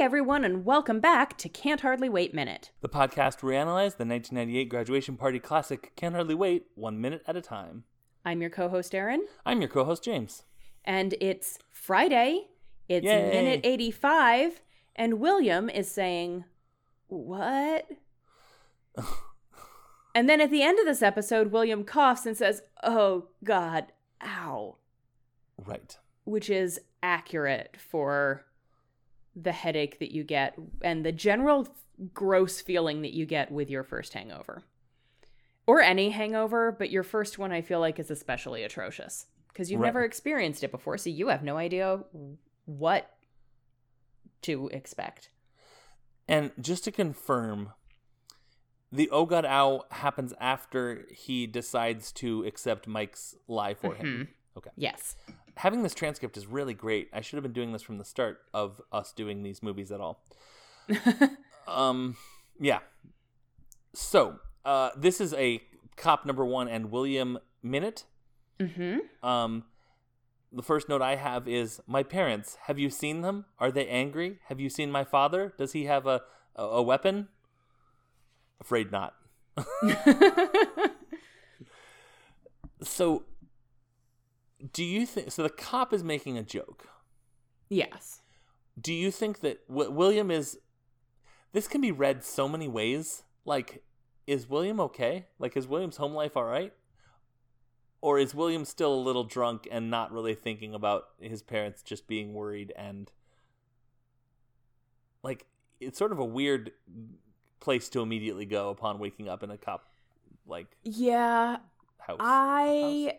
everyone, and welcome back to Can't Hardly Wait Minute. The podcast where we analyze the 1998 graduation party classic Can't Hardly Wait one minute at a time. I'm your co host, Erin, I'm your co host, James. and it's Friday. It's Yay. minute 85, and William is saying, What? and then at the end of this episode, William coughs and says, Oh, God, ow, Right. which is accurate for the headache that you get and the general gross feeling that you get with your first hangover. Or any hangover, but your first one I feel like is especially atrocious because you've Right. never experienced it before, so you have no idea what to expect. And just to confirm, the Oh God Ow happens after he decides to accept Mike's lie for him. Mm-hmm. Okay. Yes. Having this transcript is really great. I should have been doing this from the start of us doing these movies at all. Um, yeah. So, uh, this is a cop number one and William minute. hmm Um, the first note I have is my parents. Have you seen them? Are they angry? Have you seen my father? Does he have a a, a weapon? Afraid not. So, do you think? So the cop is making a joke. yes. Do you think that w- William is? This can be read so many ways. Like, is William okay? Like, is William's home life all right? Or is William still a little drunk and not really thinking about his parents just being worried and like it's sort of a weird place to immediately go upon waking up in a cop like Yeah, house. I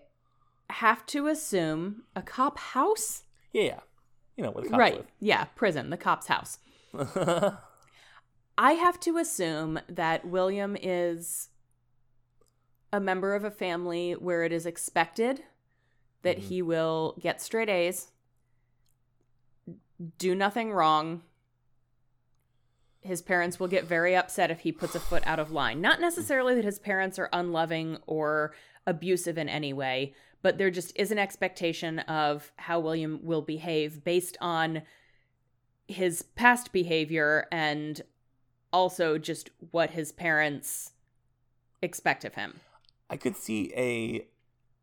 have to assume a cop house? yeah, yeah. You know where the cops right. Yeah, prison, the cop's house. I have to assume that William is a member of a family where it is expected that Mhm. he will get straight A's, do nothing wrong. His parents will get very upset if he puts a foot out of line. Not necessarily that his parents are unloving or abusive in any way, but there just is an expectation of how William will behave based on his past behavior and also just what his parents expect of him. I could see a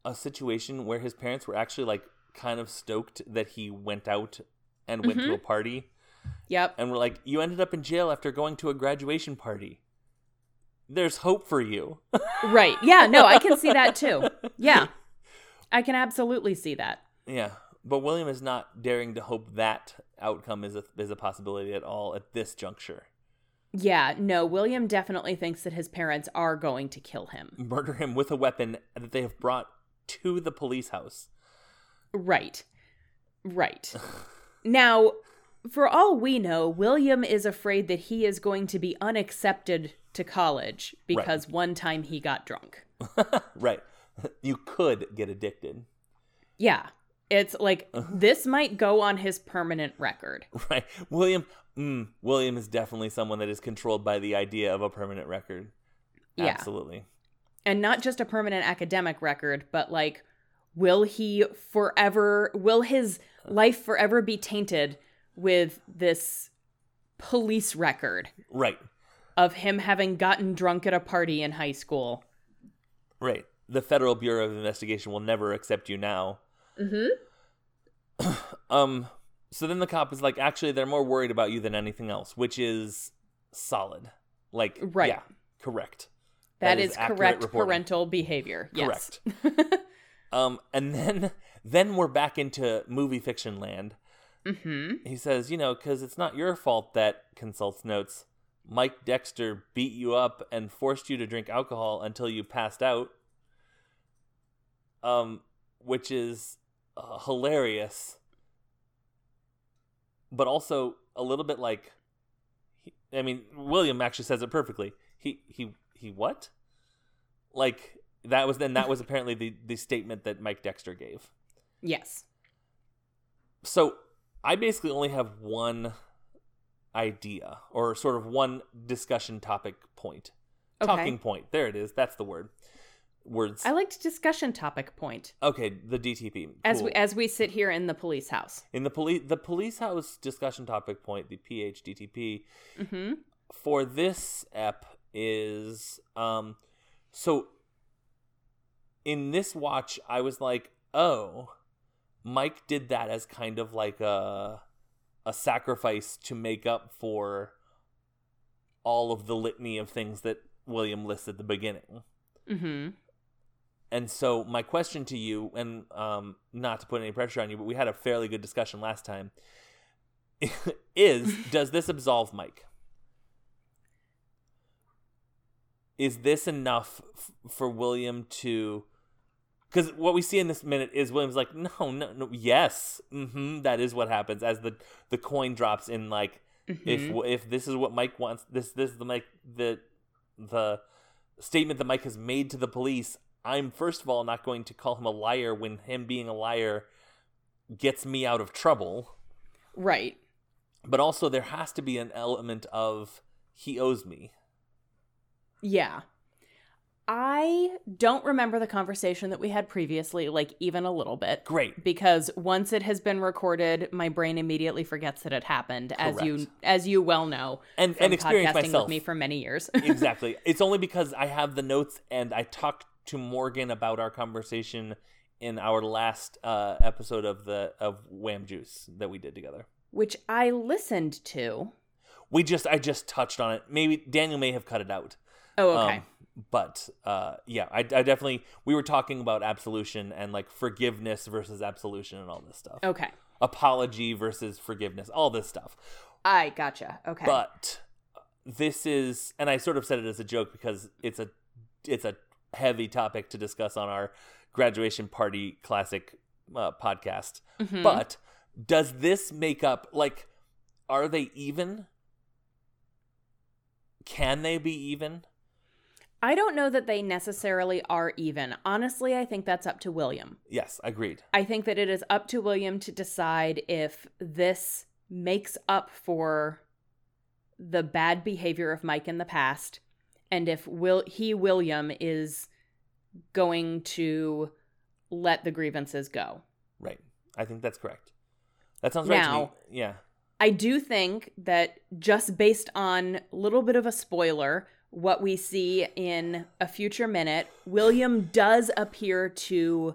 a situation where his parents were actually like kind of stoked that he went out and went to Mhm. a party Yep. and were like, "You ended up in jail after going to a graduation party. There's hope for you." Right. Yeah, no, I can see that too. Yeah. I can absolutely see that. Yeah, but William is not daring to hope that outcome is a is a possibility at all at this juncture. Yeah, no, William definitely thinks that his parents are going to kill him. Murder him with a weapon that they have brought to the police house. Right. Right. Now, for all we know, William is afraid that he is going to be unaccepted to college because one time he got drunk. right. You could get addicted. Yeah. It's like this might go on his permanent record. Right. William mm, William is definitely someone that is controlled by the idea of a permanent record. Yeah. Absolutely. and not just a permanent academic record, but like, will he forever, will his life forever be tainted with this police record Right. of him having gotten drunk at a party in high school? Right. The Federal Bureau of Investigation will never accept you now. Mm-hmm. Um so then the cop is like actually they're more worried about you than anything else, which is solid. Like Right. yeah, correct. that is is, correct reporting. parental behavior. Yes. Correct. Um and then then we're back into movie fiction land. mm-hmm. He says, you know, cuz it's not your fault that consults notes Mike Dexter beat you up and forced you to drink alcohol until you passed out. Um which is uh, hilarious. But also a little bit like he, I mean, William actually says it perfectly. He he he what? Like that was then that was apparently the the statement that Mike Dexter gave. Yes. So I basically only have one idea or sort of one discussion topic point. Okay. Talking point. There it is. That's the word. Words. I liked discussion topic point okay, the DTP. as we as we sit here in the police house. in the police the police house discussion topic point, the PHDTP Mm-hmm. for this ep is um so in this watch I was like, "Oh, Mike did that as kind of like a a sacrifice to make up for all of the litany of things that William lists at the beginning." Mm-hmm. And so my question to you, and um, not to put any pressure on you, but we had a fairly good discussion last time, is does this absolve Mike? Is this enough f- for William to? Because what we see in this minute is William's like, no, no, no, yes, hmm that is what happens as the the coin drops in. Like, if Mm-hmm. if this is what Mike wants, this this is the Mike the the statement that Mike has made to the police. I'm first of all not going to call him a liar when him being a liar gets me out of trouble, Right. but also there has to be an element of he owes me. Yeah. I don't remember the conversation that we had previously, like even a little bit. Great. Because once it has been recorded, my brain immediately forgets that it happened, as you as you well know And and experience podcasting myself. with me for many years. exactly. It's only because I have the notes and I talked to Morgan about our conversation in our last uh, episode of the of Wham Juice that we did together. Which I listened to. We just I just touched on it. Maybe Daniel may have cut it out. Oh, okay. Um, but uh, yeah, I, I definitely we were talking about absolution and like forgiveness versus absolution and all this stuff. okay. Apology versus forgiveness, all this stuff. I gotcha. Okay. But this is, and I sort of said it as a joke because it's a it's a heavy topic to discuss on our graduation party classic uh, podcast. Mhm. But does this make up like are they even? Can they be even? I don't know that they necessarily are even. Honestly, I think that's up to William. Yes, agreed. I think that it is up to William to decide if this makes up for the bad behavior of Mike in the past and if will he William is going to let the grievances go. Right. I think that's correct. That sounds right to me. Yeah. I do think that just based on a little bit of a spoiler, what we see in a future minute, William does appear to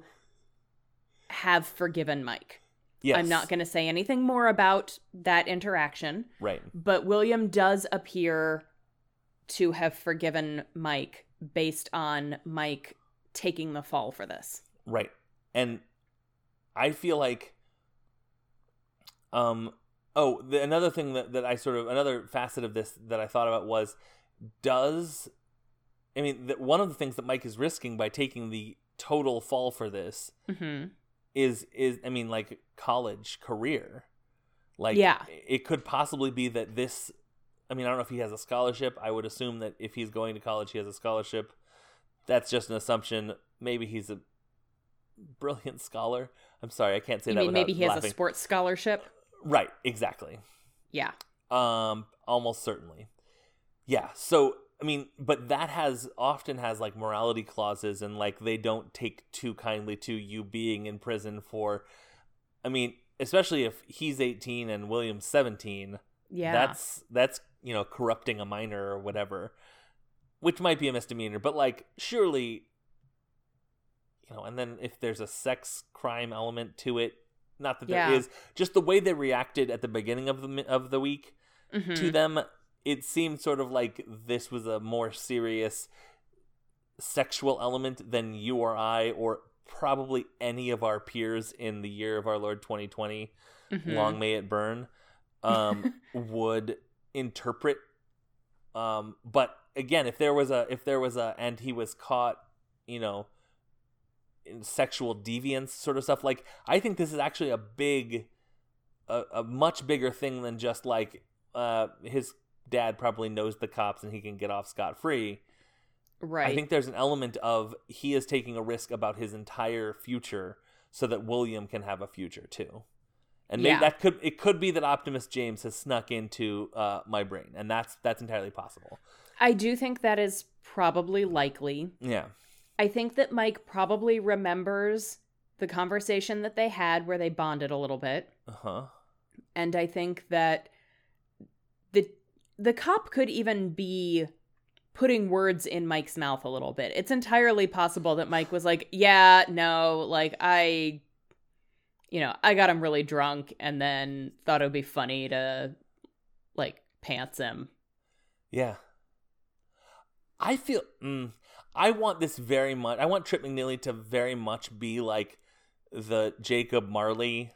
have forgiven Mike. Yes. I'm not going to say anything more about that interaction, Right. but William does appear to have forgiven Mike based on Mike taking the fall for this. Right. And I feel like um oh, the, another thing that, that I sort of another facet of this that I thought about was does I mean that one of the things that Mike is risking by taking the total fall for this hmm is is I mean like college career. Like Yeah. it could possibly be that this I mean I don't know if he has a scholarship. I would assume that if he's going to college he has a scholarship. That's just an assumption. Maybe he's a brilliant scholar. I'm sorry, I can't say You that mean maybe he has a sports scholarship? Right, exactly. Yeah. Um, almost certainly. Yeah. So I mean, but that has often has like morality clauses, and like they don't take too kindly to you being in prison for. I mean, especially if he's eighteen and William's seventeen. Yeah. That's that's you know corrupting a minor or whatever, which might be a misdemeanor, but like surely. You know, and then if there's a sex crime element to it, not that there Yeah. is, just the way they reacted at the beginning of the of the week Mhm. to them it seemed sort of like this was a more serious sexual element than you or I or probably any of our peers in the year of our Lord 2020 Mhm. long may it burn um would interpret um but again if there was a if there was a and he was caught you know in sexual deviance sort of stuff like i think this is actually a big a, a much bigger thing than just like uh his dad probably knows the cops and he can get off scot free right. i think there's an element of he is taking a risk about his entire future so that william can have a future too and maybe Yeah. that could it could be that optimus james has snuck into uh my brain and that's that's entirely possible I do think that is probably likely. yeah I think that Mike probably remembers the conversation that they had where they bonded a little bit. Uh-huh. And I think that the the cop could even be putting words in Mike's mouth a little bit. It's entirely possible that Mike was like, "Yeah, no, like I you know, I got him really drunk and then thought it would be funny to like pants him." Yeah. I feel mm, I want this very much. I want Trip McNeely to very much be like the Jacob Marley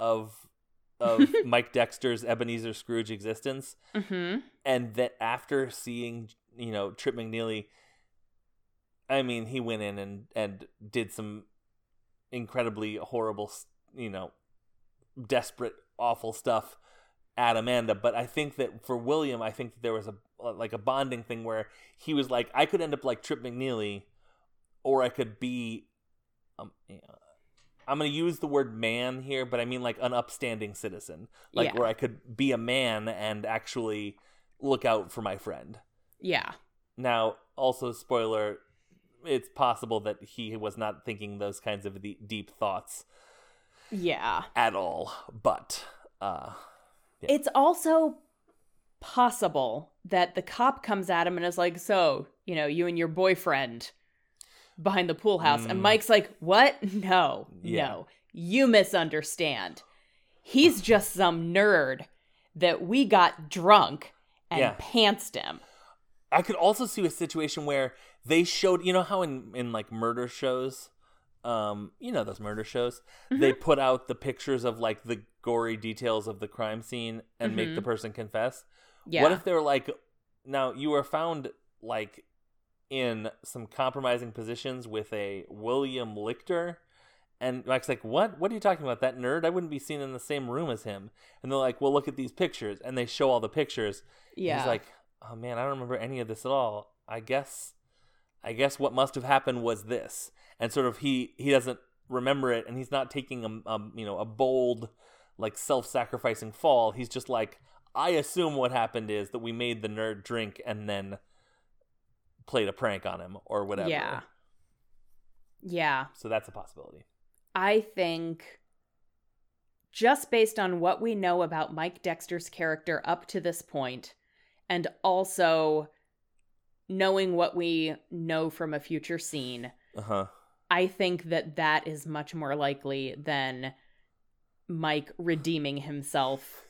of of Mike Dexter's Ebenezer Scrooge existence, Mm-hmm. and that after seeing you know Trip McNeely, I mean he went in and and did some incredibly horrible, you know, desperate, awful stuff at Amanda. But I think that for William, I think that there was a like a bonding thing where he was like, I could end up like Trip McNeely, or I could be, um, I'm gonna use the word man here, but I mean like an upstanding citizen, like Yeah. where I could be a man and actually look out for my friend. Yeah. Now, also spoiler, it's possible that he was not thinking those kinds of de- deep thoughts Yeah. at all. But uh, It's also possible that the cop comes at him and is like, "So, you know, you and your boyfriend behind the pool house." And Mm. Mike's like, "What? No. Yeah. No. You misunderstand. He's just some nerd that we got drunk and Yeah. pantsed him." I could also see a situation where they showed, you know, how in in like murder shows, um, you know, those murder shows, they put out the pictures of like the gory details of the crime scene and make the person confess. Yeah. What if they're like, now you were found like in some compromising positions with a William Lichter? And Mike's like, what? What are you talking about? That nerd? I wouldn't be seen in the same room as him. And they're like, well, look at these pictures. And they show all the pictures. yeah. He's like, oh man, I don't remember any of this at all. I guess, I guess what must have happened was this. And sort of he he doesn't remember it, and he's not taking a, a you know a bold like self-sacrificing fall. He's just like, I assume what happened is that we made the nerd drink and then played a prank on him or whatever. Yeah. Yeah. So that's a possibility. I think just based on what we know about Mike Dexter's character up to this point, and also knowing what we know from a future scene, Uh huh. I think that that is much more likely than Mike redeeming himself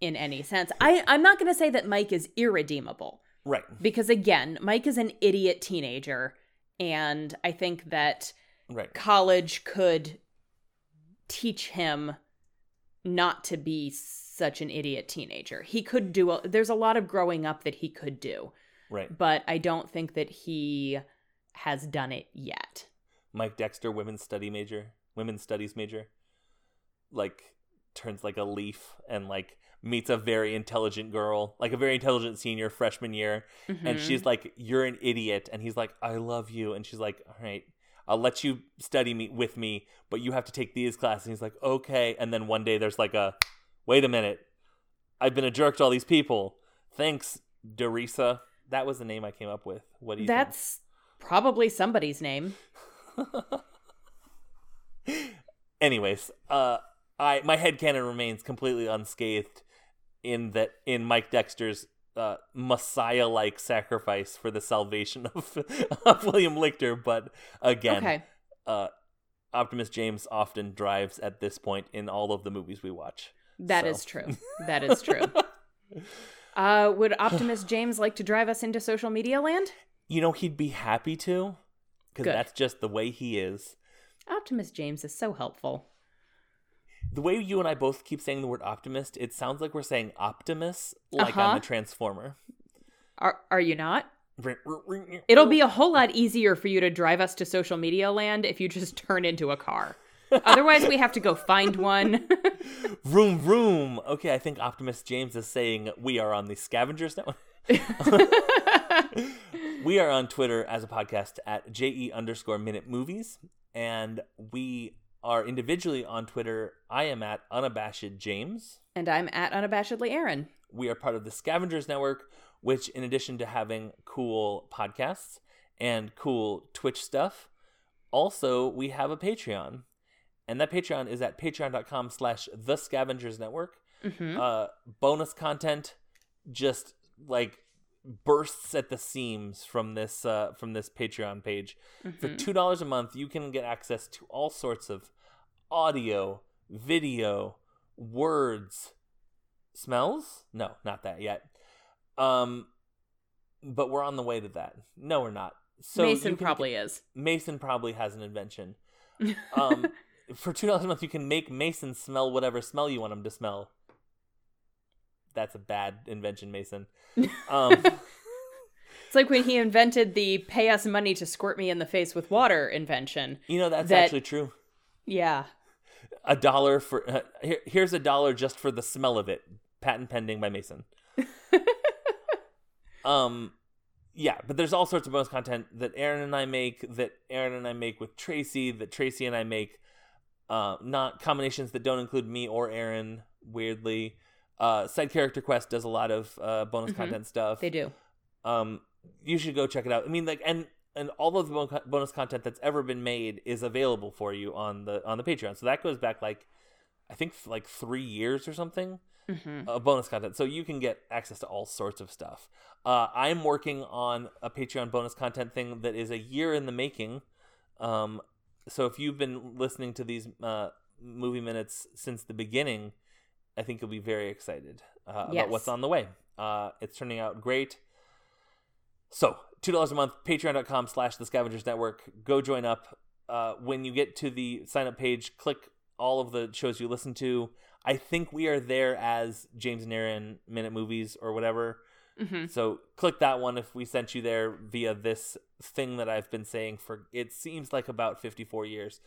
in any sense. I, I'm not going to say that Mike is irredeemable Right. because, again, Mike is an idiot teenager. And I think that Right. college could teach him not to be such an idiot teenager. He could do a, there's a lot of growing up that he could do, Right. but I don't think that he has done it yet. Mike Dexter, women's study major, women's studies major, like turns like a leaf and like meets a very intelligent girl, like a very intelligent senior freshman year, and Mhm. she's like, "You're an idiot," and he's like, "I love you," and she's like, "All right." I'll let you study me with me, but you have to take these classes. And he's like, okay. And then one day there's like a, wait a minute, I've been a jerk to all these people. Thanks, Derisa. That was the name I came up with. What do you think? That's probably somebody's name. Anyways, uh, I my headcanon remains completely unscathed in that in Mike Dexter's uh, messiah-like sacrifice for the salvation of, of William Lichter. But again, Okay. uh, Optimus James often drives at this point in all of the movies we watch. that So. is true. That is true. Uh, would Optimus James like to drive us into social media land? You know, he'd be happy to, because that's just the way he is. Optimus James is so helpful. The way you and I both keep saying the word optimist, it sounds like we're saying Optimus, like Uh-huh. I'm a transformer. Are are you not? It'll be a whole lot easier for you to drive us to social media land if you just turn into a car. Otherwise, we have to go find one. room, room. Okay, I think Optimus James is saying we are on the Scavengers Network. We are on Twitter as a podcast at JE underscore minute movies. And we are individually on Twitter. I am at unabashed James. and I'm at unabashedly Aaron. We are part of the Scavengers Network, which, in addition to having cool podcasts and cool Twitch stuff. Also, we have a Patreon, and that Patreon is at patreon.com slash the scavengers network. Mhm. Uh, bonus content just like bursts at the seams from this uh, from this Patreon page. For Mhm. two dollars a month, you can get access to all sorts of audio, video, words, smells. No, not that yet. Um, but we're on the way to that. No, we're not. So Mason probably is. Mason probably has an invention. Um, for two dollars a month, you can make Mason smell whatever smell you want him to smell. That's a bad invention, Mason. Um, it's like when he invented the pay us money to squirt me in the face with water invention. you know that's That- actually true. Yeah. A dollar for uh, here, here's a dollar just for the smell of it. Patent pending by Mason. um, yeah, but there's all sorts of bonus content that Aaron and I make, that Aaron and I make with Tracy, that Tracy and I make. Uh, not combinations that don't include me or Aaron. Weirdly, uh, side character quest does a lot of uh, bonus Mhm. content stuff. They do. um you should go check it out i mean like and and all of the bonus content that's ever been made is available for you on the on the patreon so that goes back like i think like three years or something hmm of bonus content so you can get access to all sorts of stuff uh i'm working on a patreon bonus content thing that is a year in the making um so if you've been listening to these uh movie minutes since the beginning i think you'll be very excited uh, about what's on the way uh it's turning out great so, $2 a month, patreon.com slash the scavengers network. Go join up. Uh, when you get to the sign up page, click all of the shows you listen to. I think we are there as James and Aaron Minute Movies or whatever. hmm So, click that one if we sent you there via this thing that I've been saying for it seems like about 54 years.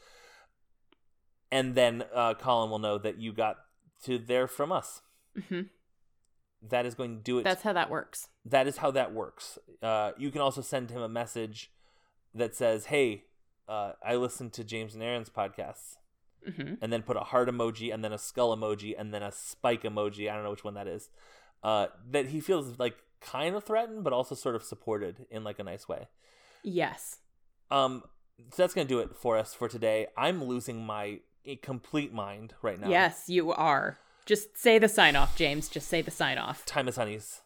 And then uh, Colin will know that you got to there from us. hmm That is going to do it That's how that works. that is how that works. Uh, you can also send him a message that says, "Hey, uh, I listened to James and Aaron's podcasts," hmm and then put a heart emoji, and then a skull emoji, and then a spike emoji. I don't know which one that is. Uh, that he feels like kind of threatened, but also sort of supported in like a nice way. Yes. Um, so that's gonna do it for us for today. I'm losing my complete mind right now. Yes, you are. Just say the sign off, James. Just say the sign off. Time is honeys.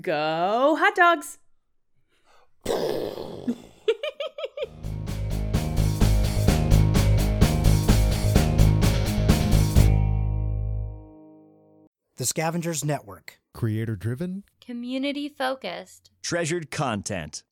Go hot dogs. The Scavengers Network. Creator driven? Community focused. Treasured content.